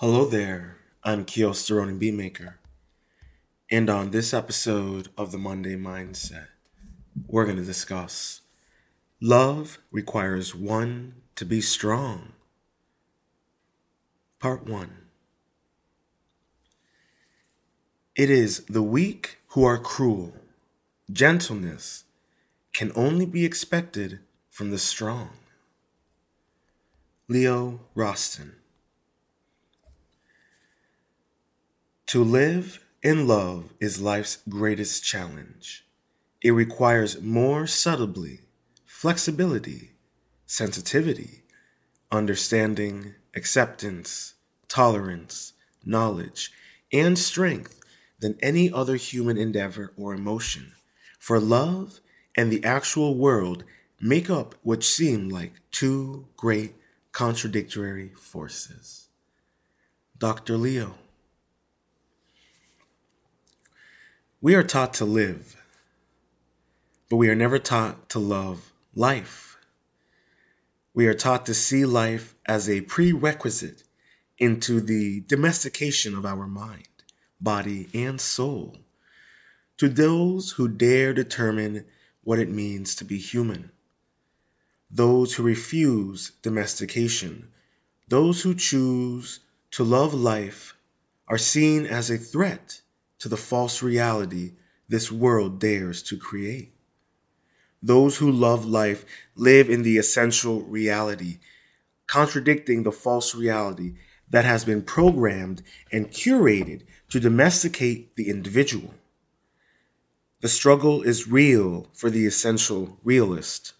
Hello there, I'm Keo Sterone Beatmaker. And on this episode of the Monday Mindset, we're going to discuss love requires one to be strong. Part 1 It is the weak who are cruel. Gentleness can only be expected from the strong. Leo Rosten To live in love is life's greatest challenge. It requires more subtlety, flexibility, sensitivity, understanding, acceptance, tolerance, knowledge, and strength than any other human endeavor or emotion. For love and the actual world make up what seem like two great contradictory forces. Dr. Leo. We are taught to live, but we are never taught to love life. We are taught to see life as a prerequisite into the domestication of our mind, body, and soul. To those who dare determine what it means to be human, those who refuse domestication, those who choose to love life are seen as a threat to the false reality this world dares to create. Those who love life live in the essential reality, contradicting the false reality that has been programmed and curated to domesticate the individual. The struggle is real for the essential realist.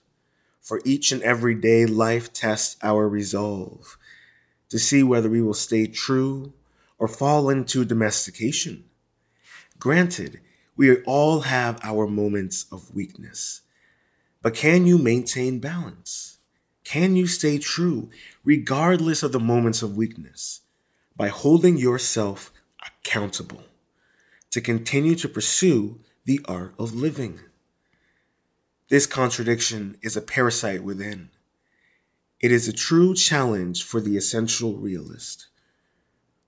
For each and every day, life tests our resolve to see whether we will stay true or fall into domestication. Granted, we all have our moments of weakness, but can you maintain balance? Can you stay true regardless of the moments of weakness by holding yourself accountable to continue to pursue the art of living? This contradiction is a parasite within. It is a true challenge for the essential realist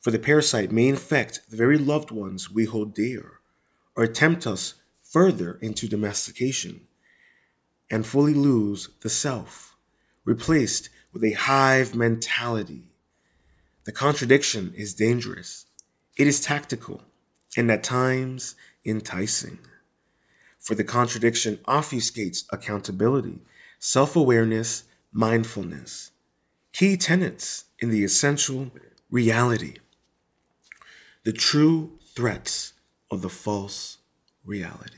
for the parasite may infect the very loved ones we hold dear, or tempt us further into domestication, and fully lose the self, replaced with a hive mentality. The contradiction is dangerous. It is tactical, and at times enticing. For the contradiction obfuscates accountability, self awareness, mindfulness, key tenets in the essential reality the true threats of the false reality.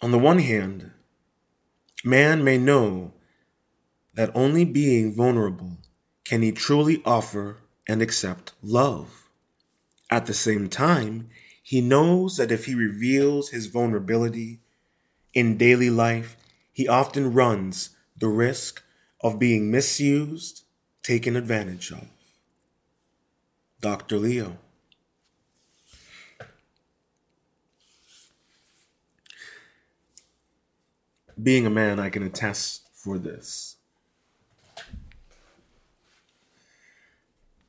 On the one hand, man may know that only being vulnerable can he truly offer and accept love. At the same time, he knows that if he reveals his vulnerability in daily life, he often runs the risk of being misused, taken advantage of. Dr. Leo. Being a man, I can attest for this.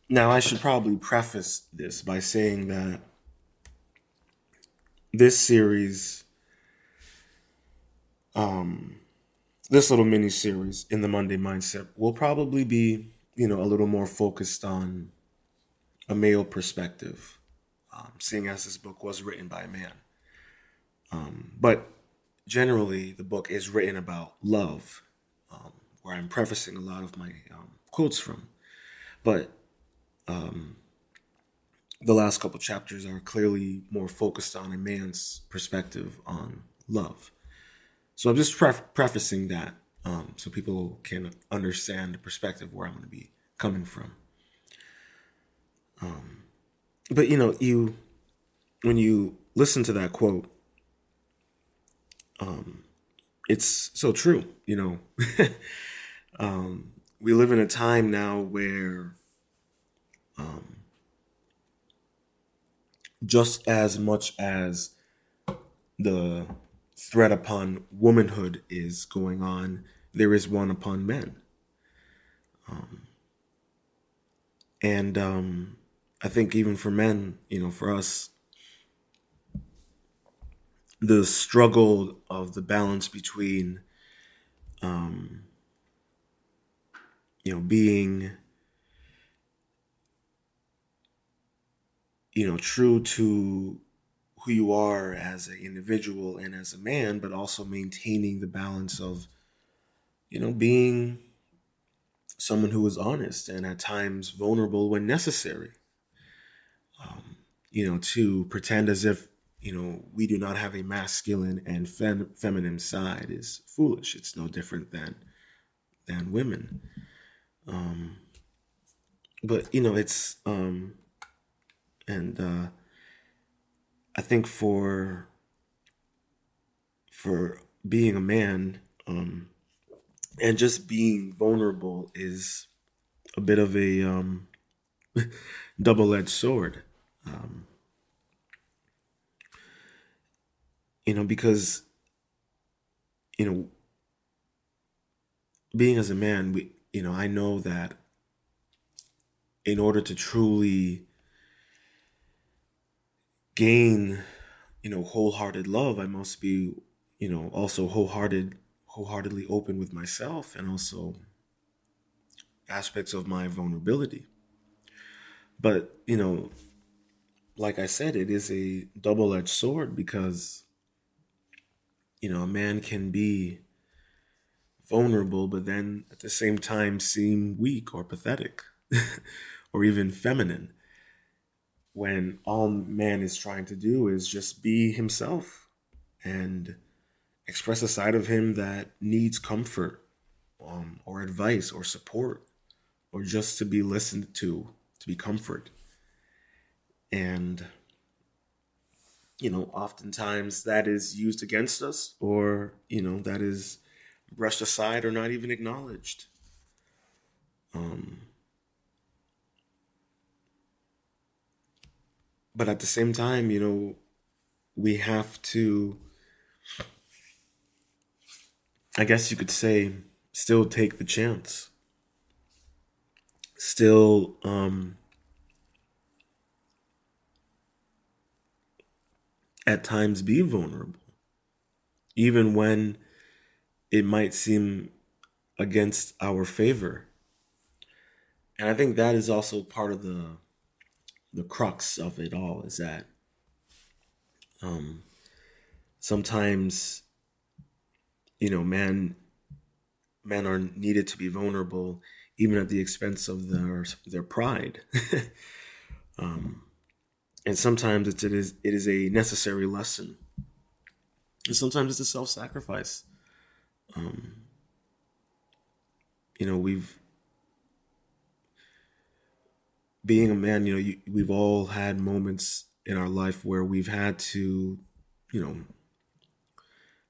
Now, I should probably preface this by saying that this series um, this little mini series in the Monday Mindset will probably be, you know, a little more focused on a male perspective, um, seeing as this book was written by a man. Um, but generally, the book is written about love, um, where I'm prefacing a lot of my um, quotes from. But um, the last couple chapters are clearly more focused on a man's perspective on love. So I'm just pref- prefacing that um, so people can understand the perspective where I'm going to be coming from. Um, but you know, you when you listen to that quote, um, it's so true. You know, um, we live in a time now where um, just as much as the threat upon womanhood is going on, there is one upon men. Um, and um, I think even for men, you know, for us, the struggle of the balance between, um, you know, being, you know, true to who you are as an individual and as a man, but also maintaining the balance of, you know, being someone who is honest and at times vulnerable when necessary. Um, you know, to pretend as if you know we do not have a masculine and fem- feminine side is foolish. It's no different than than women. Um, but you know, it's um, and uh, I think for for being a man um, and just being vulnerable is a bit of a um, double-edged sword. Um, you know, because you know, being as a man, we you know, I know that in order to truly gain, you know, wholehearted love, I must be, you know, also wholehearted, wholeheartedly open with myself and also aspects of my vulnerability. But, you know, like I said, it is a double edged sword because, you know, a man can be vulnerable, but then at the same time seem weak or pathetic or even feminine when all man is trying to do is just be himself and express a side of him that needs comfort um, or advice or support or just to be listened to, to be comfort. And, you know, oftentimes that is used against us or, you know, that is brushed aside or not even acknowledged. Um, but at the same time, you know, we have to, I guess you could say, still take the chance. Still, um, at times be vulnerable, even when it might seem against our favor. And I think that is also part of the the crux of it all is that um, sometimes you know men men are needed to be vulnerable even at the expense of their their pride. Um, and sometimes it's, it is it is a necessary lesson. And sometimes it's a self-sacrifice. Um, you know we've being a man, you know, you, we've all had moments in our life where we've had to, you know,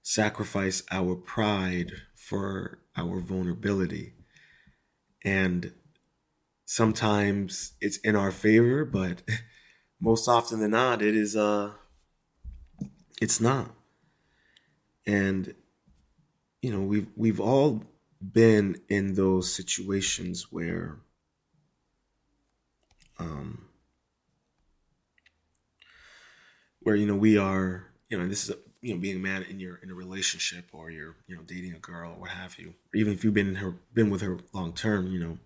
sacrifice our pride for our vulnerability. And sometimes it's in our favor, but most often than not, it is, uh, it's not. And, you know, we've, we've all been in those situations where, um, where you know we are you know this is a, you know being a man in your in a relationship or you're you know dating a girl or what have you or even if you've been her been with her long term you know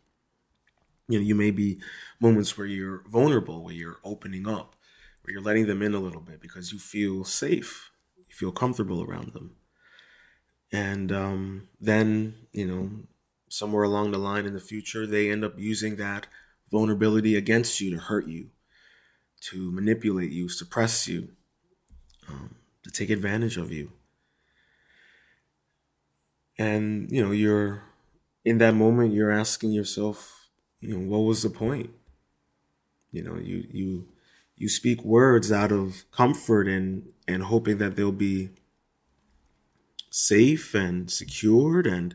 you know you may be moments where you're vulnerable where you're opening up where you're letting them in a little bit because you feel safe you feel comfortable around them. And um, then you know somewhere along the line in the future they end up using that vulnerability against you to hurt you, to manipulate you, suppress you, um, to take advantage of you. And, you know, you're in that moment, you're asking yourself, you know, what was the point? You know, you, you, you speak words out of comfort and, and hoping that they'll be safe and secured and,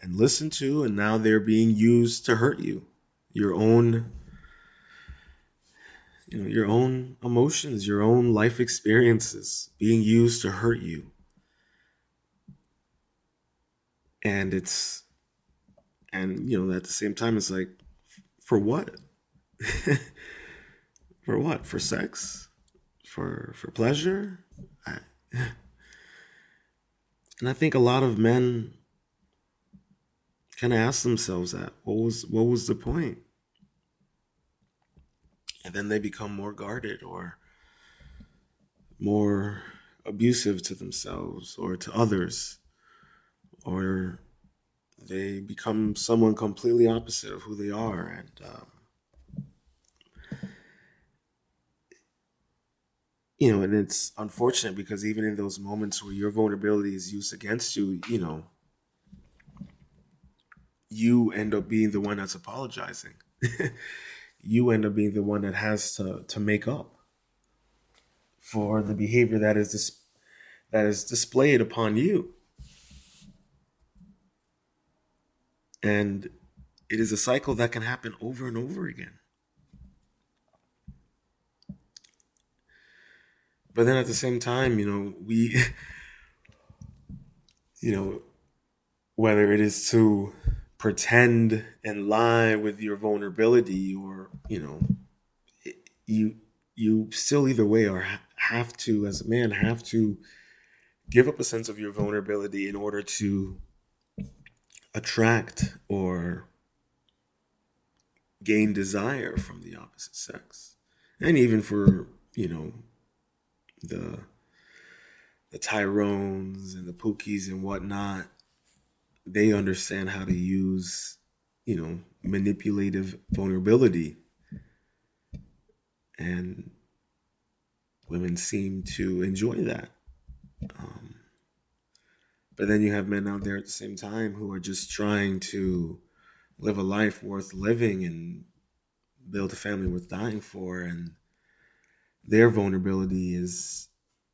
and listened to. And now they're being used to hurt you your own you know, your own emotions, your own life experiences being used to hurt you. And it's, and, you know, at the same time, it's like, for what? for what? For sex? For, for pleasure? I, and I think a lot of men kind of ask themselves that what was what was the point? And then they become more guarded or more abusive to themselves or to others or they become someone completely opposite of who they are and um, you know and it's unfortunate because even in those moments where your vulnerability is used against you you know you end up being the one that's apologizing. you end up being the one that has to to make up for the behavior that is dis- that is displayed upon you. And it is a cycle that can happen over and over again. But then at the same time, you know, we you know whether it is to pretend and lie with your vulnerability or you know you you still either way or have to as a man have to give up a sense of your vulnerability in order to attract or gain desire from the opposite sex. And even for you know the the tyrones and the pookies and whatnot they understand how to use, you know, manipulative vulnerability. And women seem to enjoy that. Um, but then you have men out there at the same time who are just trying to live a life worth living and build a family worth dying for. And their vulnerability is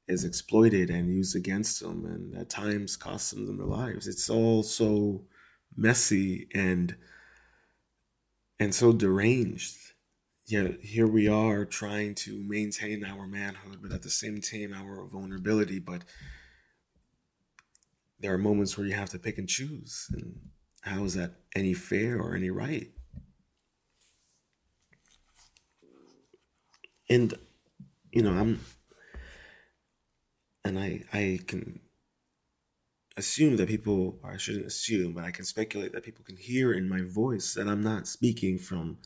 is exploited and used against them and at times costs them their lives. It's all so messy and and so deranged. Yet here we are trying to maintain our manhood but at the same time our vulnerability. But there are moments where you have to pick and choose. And how is that any fair or any right? And you know i'm I can assume that people or I shouldn't assume, but I can speculate that people can hear in my voice that I'm not speaking from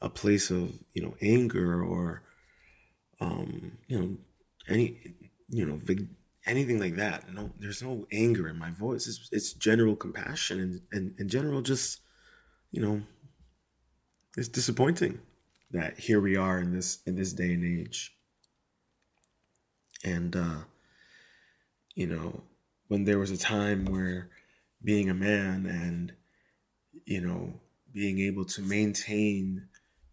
a place of, you know, anger or um, you know, any you know, anything like that. No, there's no anger in my voice. It's it's general compassion and and, and general just, you know, it's disappointing that here we are in this in this day and age. And uh you know, when there was a time where being a man and, you know, being able to maintain,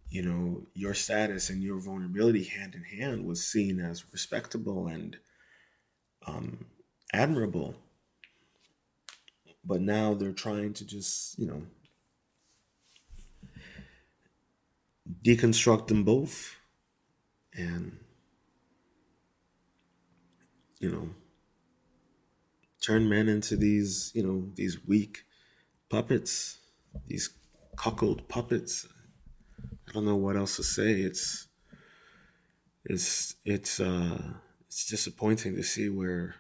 you know, your status and your vulnerability hand in hand was seen as respectable and um, admirable. But now they're trying to just, you know, deconstruct them both and, you know, turn men into these, you know, these weak puppets, these cuckold puppets. I don't know what else to say. It's it's it's uh it's disappointing to see where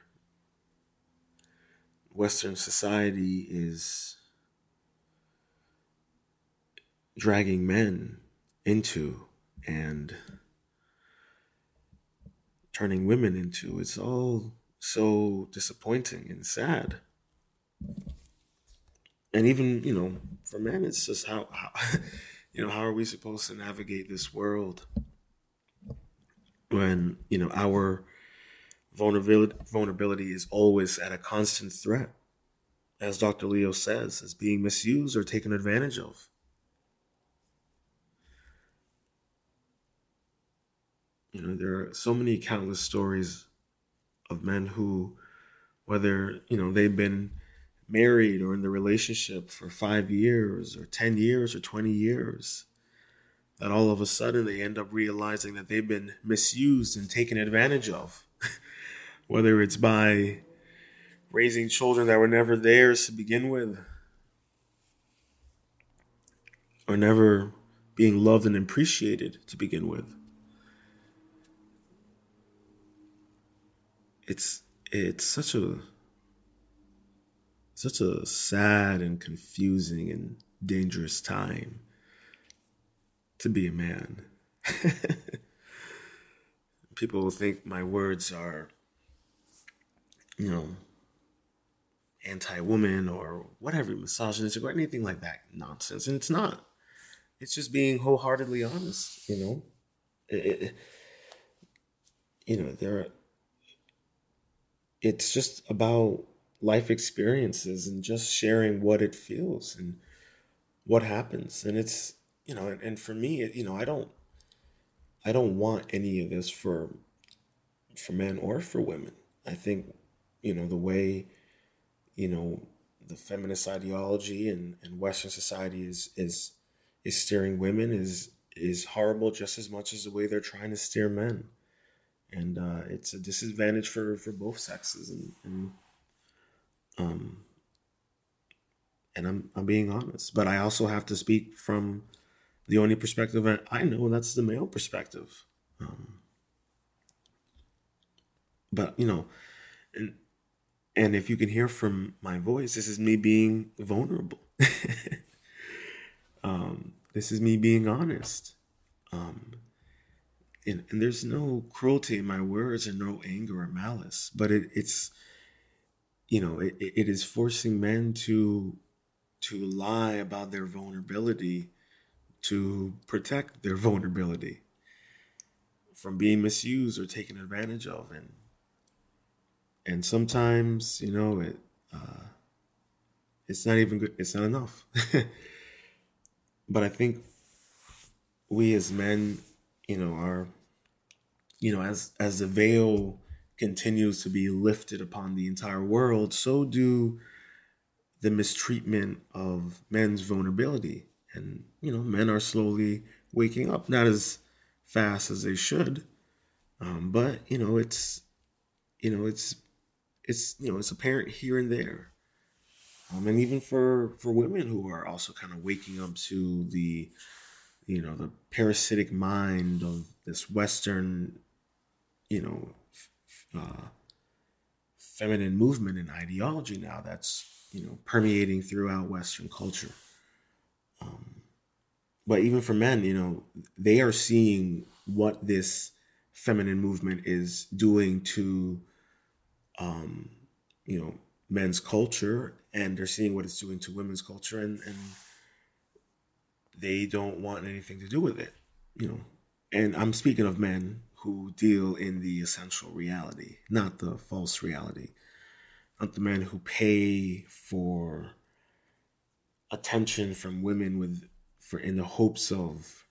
Western society is dragging men into and turning women into. It's all so disappointing and sad. And even, you know, for men, it's just how, how you know, how are we supposed to navigate this world when, you know, our vulnerability, vulnerability is always at a constant threat, as Dr. Leo says, as being misused or taken advantage of. You know, there are so many countless stories of men who, whether, you know, they've been married or in the relationship for five years or 10 years or 20 years, that all of a sudden they end up realizing that they've been misused and taken advantage of, whether it's by raising children that were never theirs to begin with, or never being loved and appreciated to begin with. It's it's such a such a sad and confusing and dangerous time to be a man. People think my words are, you know, anti woman or whatever, misogynistic or anything like that nonsense. And it's not. It's just being wholeheartedly honest, you know? It, it, you know, there it's just about life experiences and just sharing what it feels and what happens. And it's you know, and, and for me, you know, I don't, I don't want any of this for, for men or for women. I think, you know, the way, you know, the feminist ideology and, and Western society is is is steering women is is horrible just as much as the way they're trying to steer men, and uh, it's a disadvantage for for both sexes. And, and um, and I'm I'm being honest, but I also have to speak from the only perspective I know that's the male perspective. Um, but you know, and and if you can hear from my voice, this is me being vulnerable. um, this is me being honest. Um, and, and there's no cruelty in my words and no anger or malice, but it, it's, you know, it, it is forcing men to to lie about their vulnerability to protect their vulnerability from being misused or taken advantage of. And and sometimes you know it uh, it's not even good it's not enough. But i think we as men you know are you know as as the veil continues to be lifted upon the entire world so do the mistreatment of men's vulnerability. And you know men are slowly waking up not as fast as they should um, but you know it's you know it's it's you know it's apparent here and there. Um, and even for for women who are also kind of waking up to the you know the parasitic mind of this western you know uh, feminine movement and ideology now that's you know permeating throughout western culture. Um, but even for men, you know, they are seeing what this feminine movement is doing to, um, you know, men's culture, and they're seeing what it's doing to women's culture, and and they don't want anything to do with it, you know. And I'm speaking of men who deal in the essential reality, not the false reality, not the men who pay for attention from women with for in the hopes of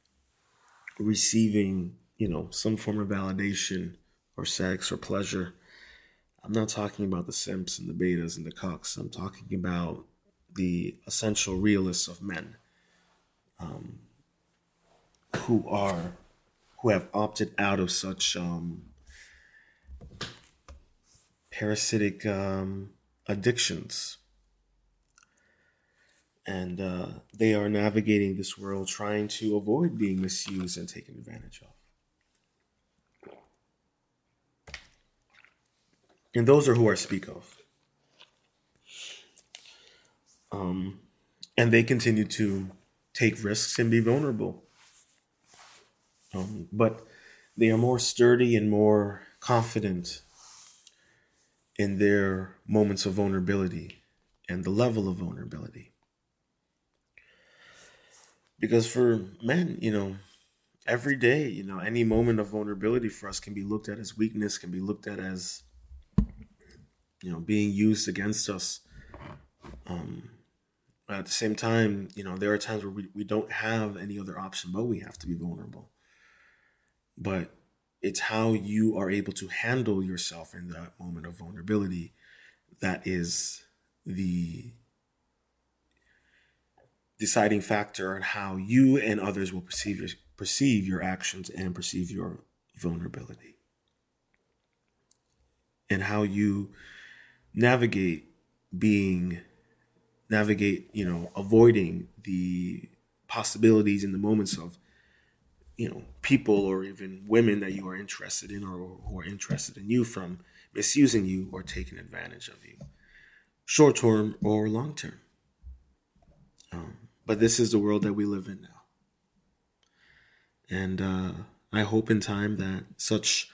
receiving, you know, some form of validation or sex or pleasure. I'm not talking about the simps and the betas and the cucks. I'm talking about the essential realists of men um, who are who have opted out of such um, parasitic um, addictions and uh, they are navigating this world trying to avoid being misused and taken advantage of. And those are who I speak of. Um, and they continue to take risks and be vulnerable. Um, but they are more sturdy and more confident in their moments of vulnerability and the level of vulnerability. Because for men, you know, every day, you know, any moment of vulnerability for us can be looked at as weakness, can be looked at as, you know, being used against us. Um, but at the same time, you know, there are times where we, we don't have any other option but we have to be vulnerable. But it's how you are able to handle yourself in that moment of vulnerability that is the deciding factor on how you and others will perceive your, perceive your actions and perceive your vulnerability. And how you navigate being, navigate, you know, avoiding the possibilities in the moments of, you know, people or even women that you are interested in or who are interested in you from misusing you or taking advantage of you, short term or long term. Um, but this is the world that we live in now. And uh, I hope in time that such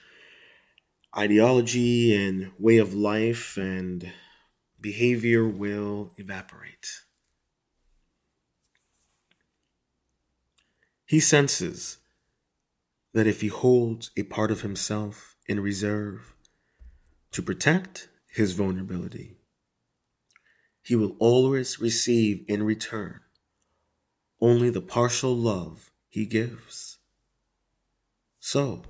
ideology and way of life and behavior will evaporate. He senses that if he holds a part of himself in reserve to protect his vulnerability, he will always receive in return only the partial love he gives. So,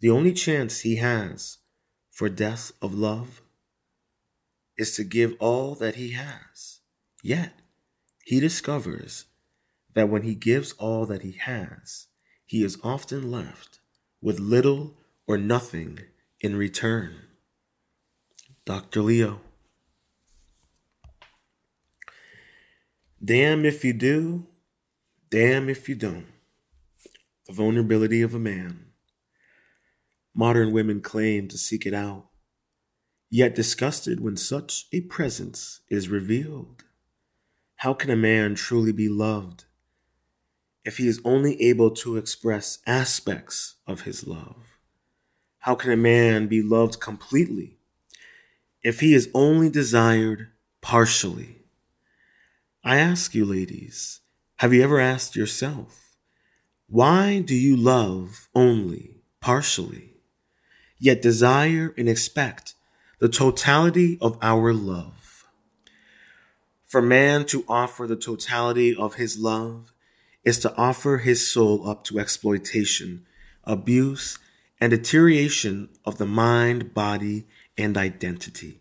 the only chance he has for death of love is to give all that he has. Yet, he discovers that when he gives all that he has, he is often left with little or nothing in return. Dr. Leo. Damn if you do, damn if you don't the vulnerability of a man. Modern women claim to seek it out, yet disgusted when such a presence is revealed. How can a man truly be loved if he is only able to express aspects of his love? How can a man be loved completely if he is only desired partially? I ask you, ladies, have you ever asked yourself, why do you love only partially, yet desire and expect the totality of our love? For man to offer the totality of his love is to offer his soul up to exploitation, abuse, and deterioration of the mind, body, and identity.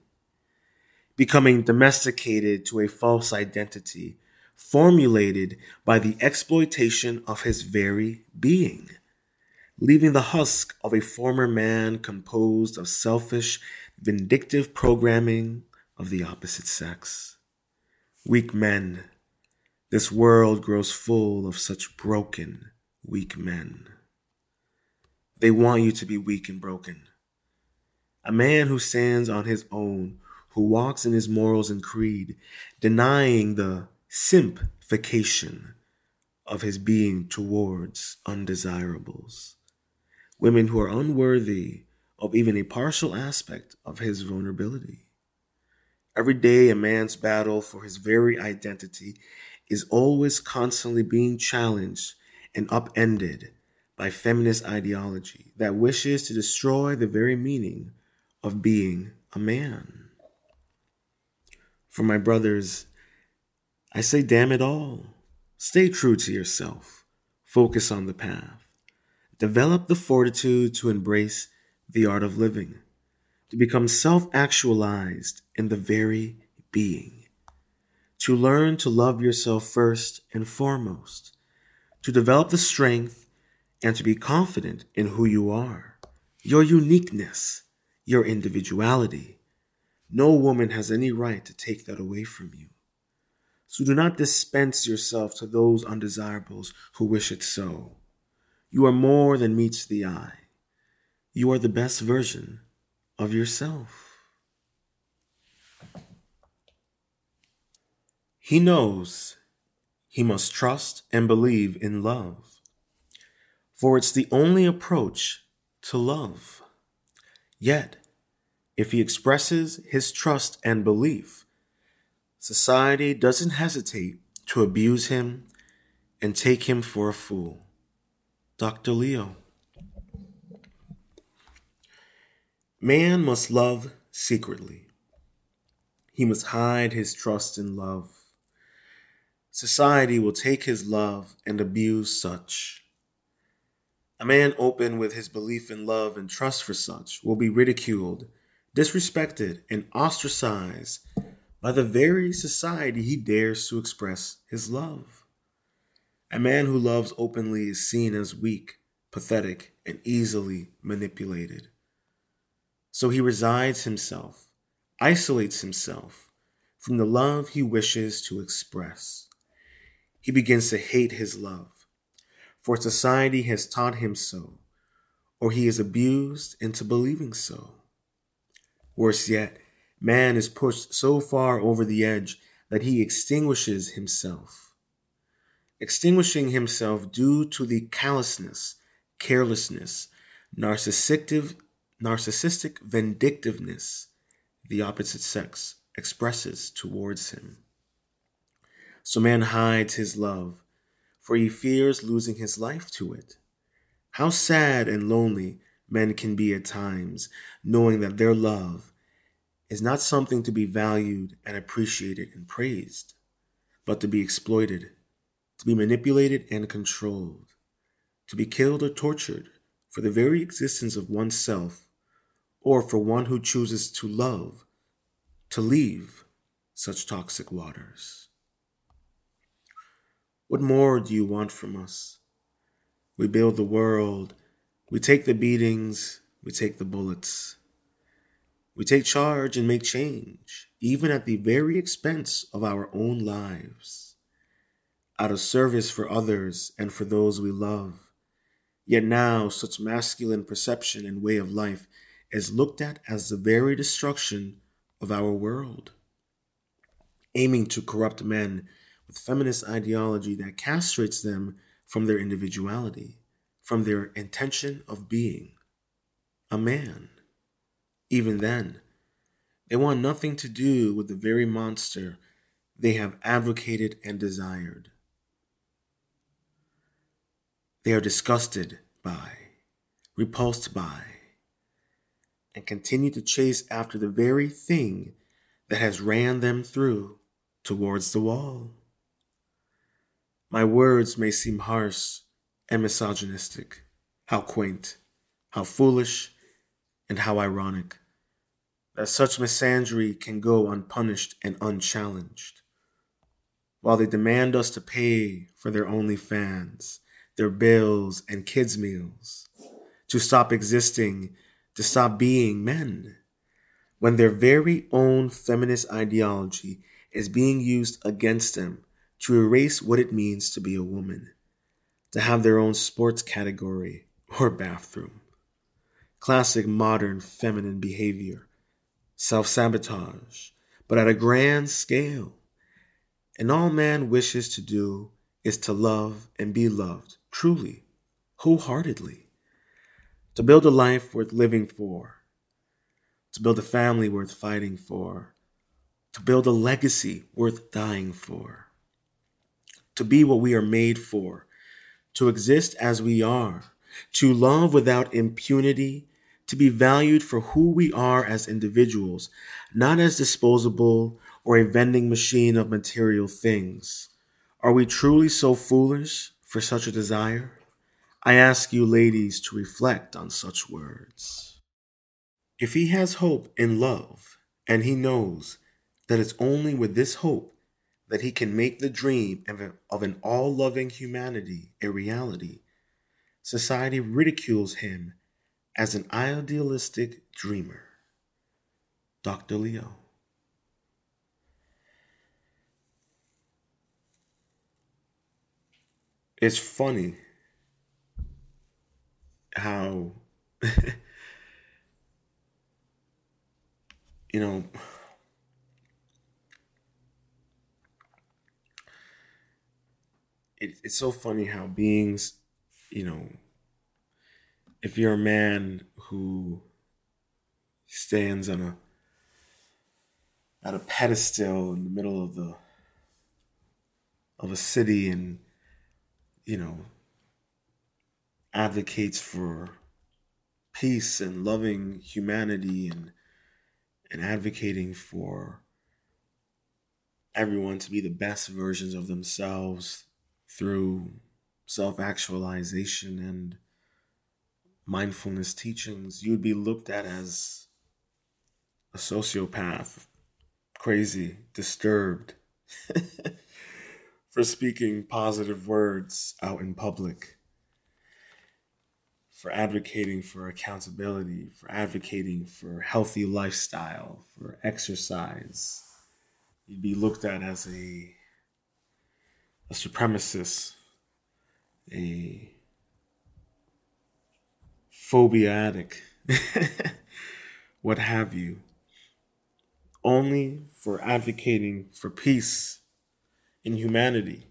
Becoming domesticated to a false identity formulated by the exploitation of his very being, leaving the husk of a former man composed of selfish, vindictive programming of the opposite sex. Weak men, this world grows full of such broken, weak men. They want you to be weak and broken. A man who stands on his own, who walks in his morals and creed, denying the simplification of his being towards undesirables, women who are unworthy of even a partial aspect of his vulnerability. Every day, a man's battle for his very identity is always constantly being challenged and upended by feminist ideology that wishes to destroy the very meaning of being a man. For my brothers I say, damn it all. Stay true to yourself. Focus on the path. Develop the fortitude to embrace the art of living, to become self actualized in the very being, to learn to love yourself first and foremost, to develop the strength and to be confident in who you are, your uniqueness, your individuality. No woman has any right to take that away from you. So do not dispense yourself to those undesirables who wish it so. You are more than meets the eye. You are the best version of yourself. He knows he must trust and believe in love, for it's the only approach to love. Yet, if he expresses his trust and belief, Society doesn't hesitate to abuse him and take him for a fool. Dr. Leo. Man must love secretly. He must hide his trust in love. Society will take his love and abuse such. A man open with his belief in love and trust for such will be ridiculed, disrespected, and ostracized by the very society he dares to express his love. A man who loves openly is seen as weak, pathetic, and easily manipulated. So he resides himself, isolates himself from the love he wishes to express. He begins to hate his love, for society has taught him so, or he is abused into believing so. Worse yet, man is pushed so far over the edge that he extinguishes himself. Extinguishing himself due to the callousness, carelessness, narcissistic, narcissistic vindictiveness the opposite sex expresses towards him. So man hides his love, for he fears losing his life to it. How sad and lonely men can be at times, knowing that their love is not something to be valued and appreciated and praised, but to be exploited, to be manipulated and controlled, to be killed or tortured for the very existence of oneself, or for one who chooses to love, to leave such toxic waters. What more do you want from us? We build the world, we take the beatings, we take the bullets. We take charge and make change, even at the very expense of our own lives, out of service for others and for those we love. Yet now, such masculine perception and way of life is looked at as the very destruction of our world, aiming to corrupt men with feminist ideology that castrates them from their individuality, from their intention of being a man. Even then, they want nothing to do with the very monster they have advocated and desired. They are disgusted by, repulsed by, and continue to chase after the very thing that has ran them through towards the wall. My words may seem harsh and misogynistic. How quaint, how foolish, and how ironic that such misandry can go unpunished and unchallenged. While they demand us to pay for their OnlyFans, their bills, and kids' meals, to stop existing, to stop being men, when their very own feminist ideology is being used against them to erase what it means to be a woman, to have their own sports category or bathroom. Classic modern feminine behavior, self sabotage, but at a grand scale. And all man wishes to do is to love and be loved truly, wholeheartedly, to build a life worth living for, to build a family worth fighting for, to build a legacy worth dying for, to be what we are made for, to exist as we are, to love without impunity. To be valued for who we are as individuals, not as disposable or a vending machine of material things. Are we truly so foolish for such a desire? I ask you, ladies, to reflect on such words. If he has hope in love, and he knows that it's only with this hope that he can make the dream of an all loving humanity a reality, society ridicules him as an idealistic dreamer. Dr. Leo. It's funny how, you know, it, it's so funny how beings, you know, if you're a man who stands on a at a pedestal in the middle of the of a city and you know advocates for peace and loving humanity and and advocating for everyone to be the best versions of themselves through self-actualization and mindfulness teachings, you would be looked at as a sociopath, crazy, disturbed. for speaking positive words out in public, for advocating for accountability, for advocating for healthy lifestyle, for exercise. You'd be looked at as a a supremacist, a phobia addict, what have you, only for advocating for peace in humanity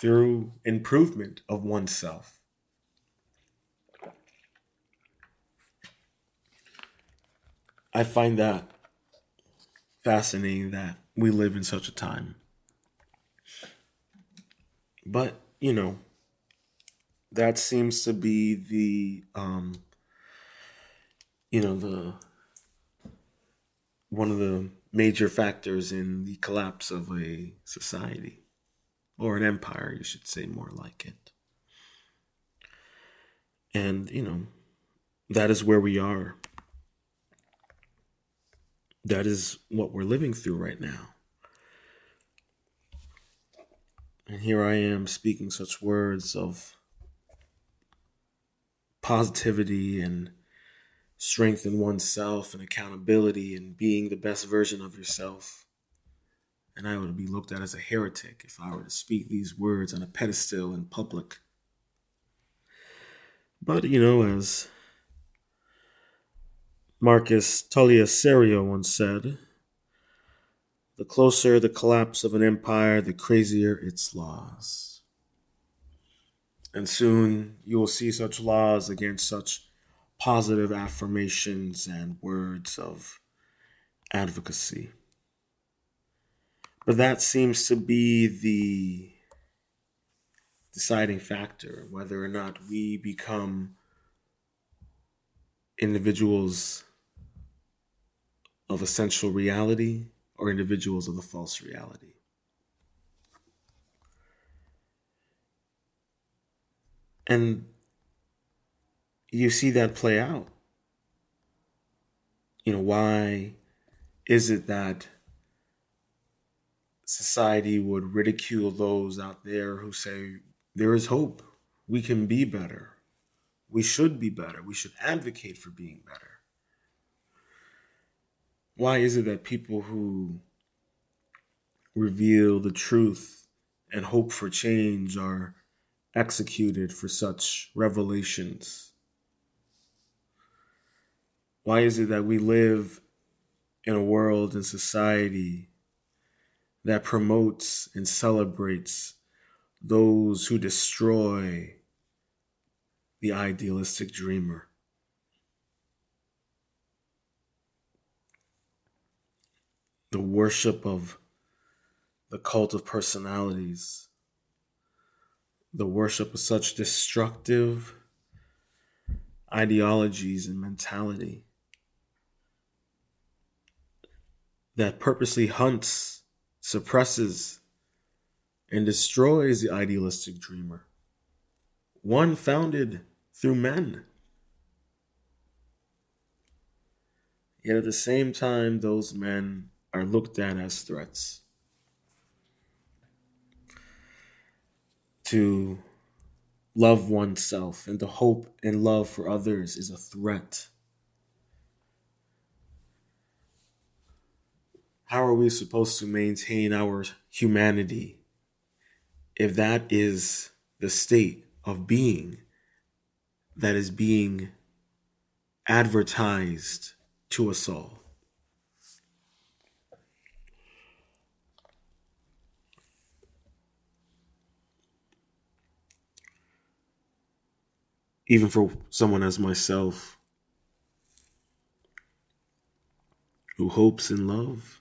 through improvement of oneself. I find that fascinating that we live in such a time. But, you know, that seems to be the um you know the one of the major factors in the collapse of a society or an empire, you should say more like it. And, you know, that is where we are. That is what we're living through right now. And here I am speaking such words of positivity and strength in oneself and accountability and being the best version of yourself. And I would be looked at as a heretic if I were to speak these words on a pedestal in public. But, you know, as Marcus Tullius Cicero once said, the closer the collapse of an empire, the crazier its laws. And soon you will see such laws against such positive affirmations and words of advocacy. But that seems to be the deciding factor whether or not we become individuals of essential reality or individuals of the false reality. And you see that play out. You know, why is it that society would ridicule those out there who say, there is hope, we can be better, we should be better, we should advocate for being better? Why is it that people who reveal the truth and hope for change are executed for such revelations? Why is it that we live in a world and society that promotes and celebrates those who destroy the idealistic dreamer? The worship of the cult of personalities, the worship of such destructive ideologies and mentality. that purposely hunts, suppresses, and destroys the idealistic dreamer, one founded through men. Yet at the same time, those men are looked at as threats. To love oneself and to hope and love for others is a threat. how are we supposed to maintain our humanity if that is the state of being that is being advertised to us all? Even for someone as myself who hopes in love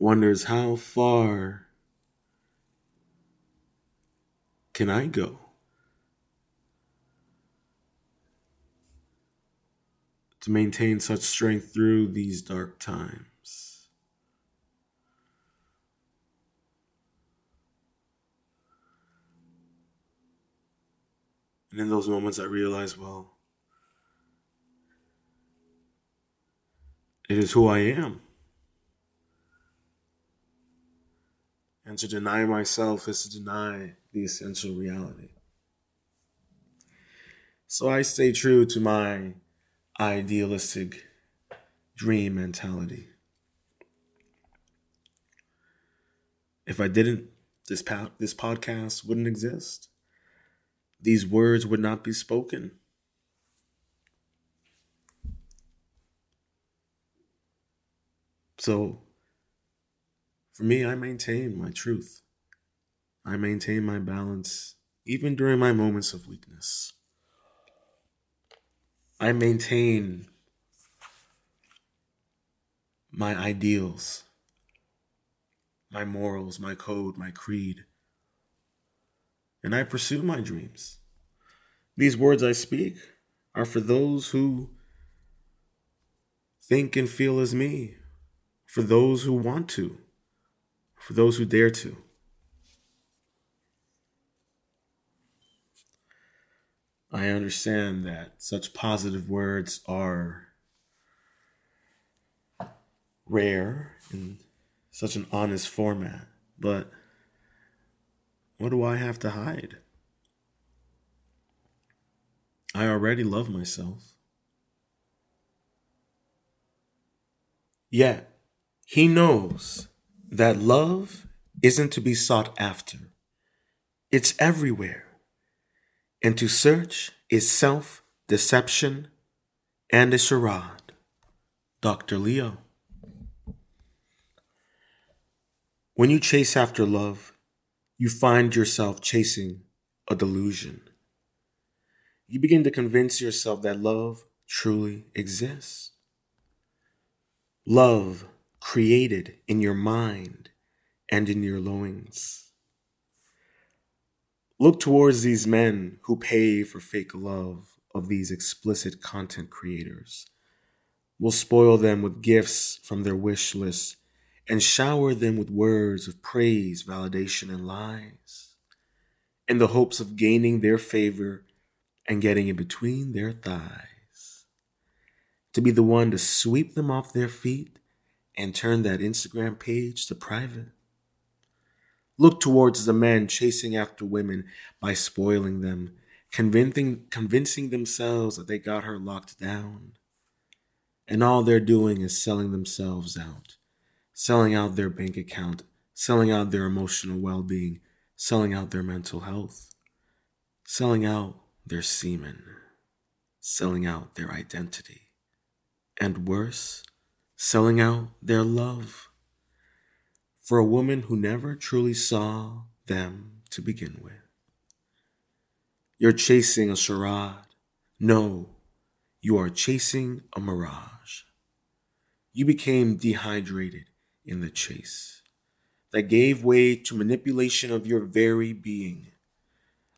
wonders how far can I go? To maintain such strength through these dark times. And in those moments, I realize, well, it is who I am. And to deny myself is to deny the essential reality. So I stay true to my idealistic dream mentality. If I didn't, this po- this podcast wouldn't exist. These words would not be spoken. So, for me, I maintain my truth. I maintain my balance even during my moments of weakness. I maintain my ideals, my morals, my code, my creed. And I pursue my dreams. These words I speak are for those who think and feel as me, for those who want to, for those who dare to. I understand that such positive words are rare in such an honest format, but what do I have to hide? I already love myself. Yet, he knows that love isn't to be sought after, it's everywhere. And to search is self deception and a charade. Dr. Leo. When you chase after love, you find yourself chasing a delusion. You begin to convince yourself that love truly exists. Love created in your mind and in your loins. Look towards these men who pay for fake love of these explicit content creators. Will spoil them with gifts from their wish list and shower them with words of praise, validation, and lies in the hopes of gaining their favor and getting in between their thighs. To be the one to sweep them off their feet and turn that Instagram page to private look towards the men chasing after women by spoiling them, convincing, convincing themselves that they got her locked down. And all they're doing is selling themselves out, selling out their bank account, selling out their emotional well being, selling out their mental health, selling out their semen, selling out their identity, and worse, selling out their love for a woman who never truly saw them to begin with. You're chasing a charade. No, you are chasing a mirage. You became dehydrated in the chase that gave way to manipulation of your very being,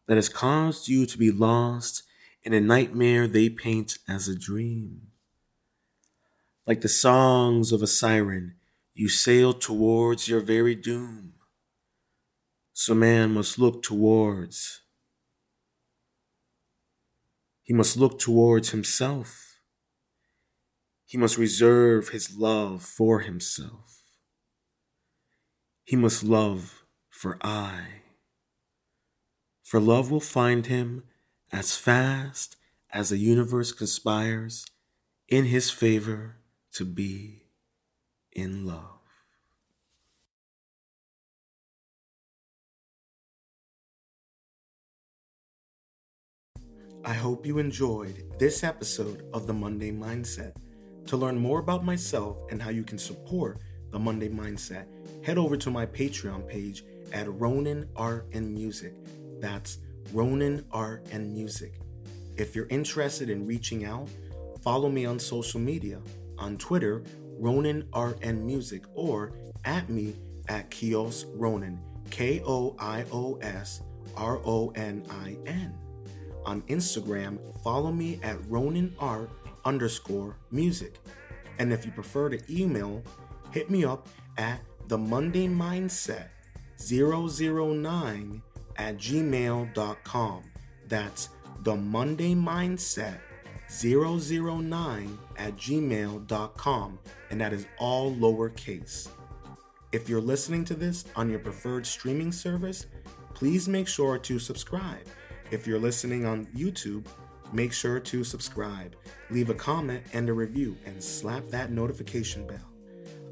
that has caused you to be lost in a nightmare they paint as a dream. Like the songs of a siren you sail towards your very doom. So man must look towards. He must look towards himself. He must reserve his love for himself. He must love for I. For love will find him as fast as the universe conspires in his favor to be in love. I hope you enjoyed this episode of the Monday Mindset. To learn more about myself and how you can support the Monday Mindset, head over to my Patreon page at Ronin Art and Music. That's Ronin Art and Music. If you're interested in reaching out, follow me on social media. On Twitter, Ronin Art and Music or at me at Koios Ronin, K O I O S R O N I N. On Instagram, follow me at Ronin Art underscore music. And if you prefer to email, hit me up at the Monday Mindset 009 at gmail.com. That's the Monday Mindset 009 at gmail.com, and that is all lowercase. If you're listening to this on your preferred streaming service, please make sure to subscribe. If you're listening on YouTube, make sure to subscribe, leave a comment and a review, and slap that notification bell.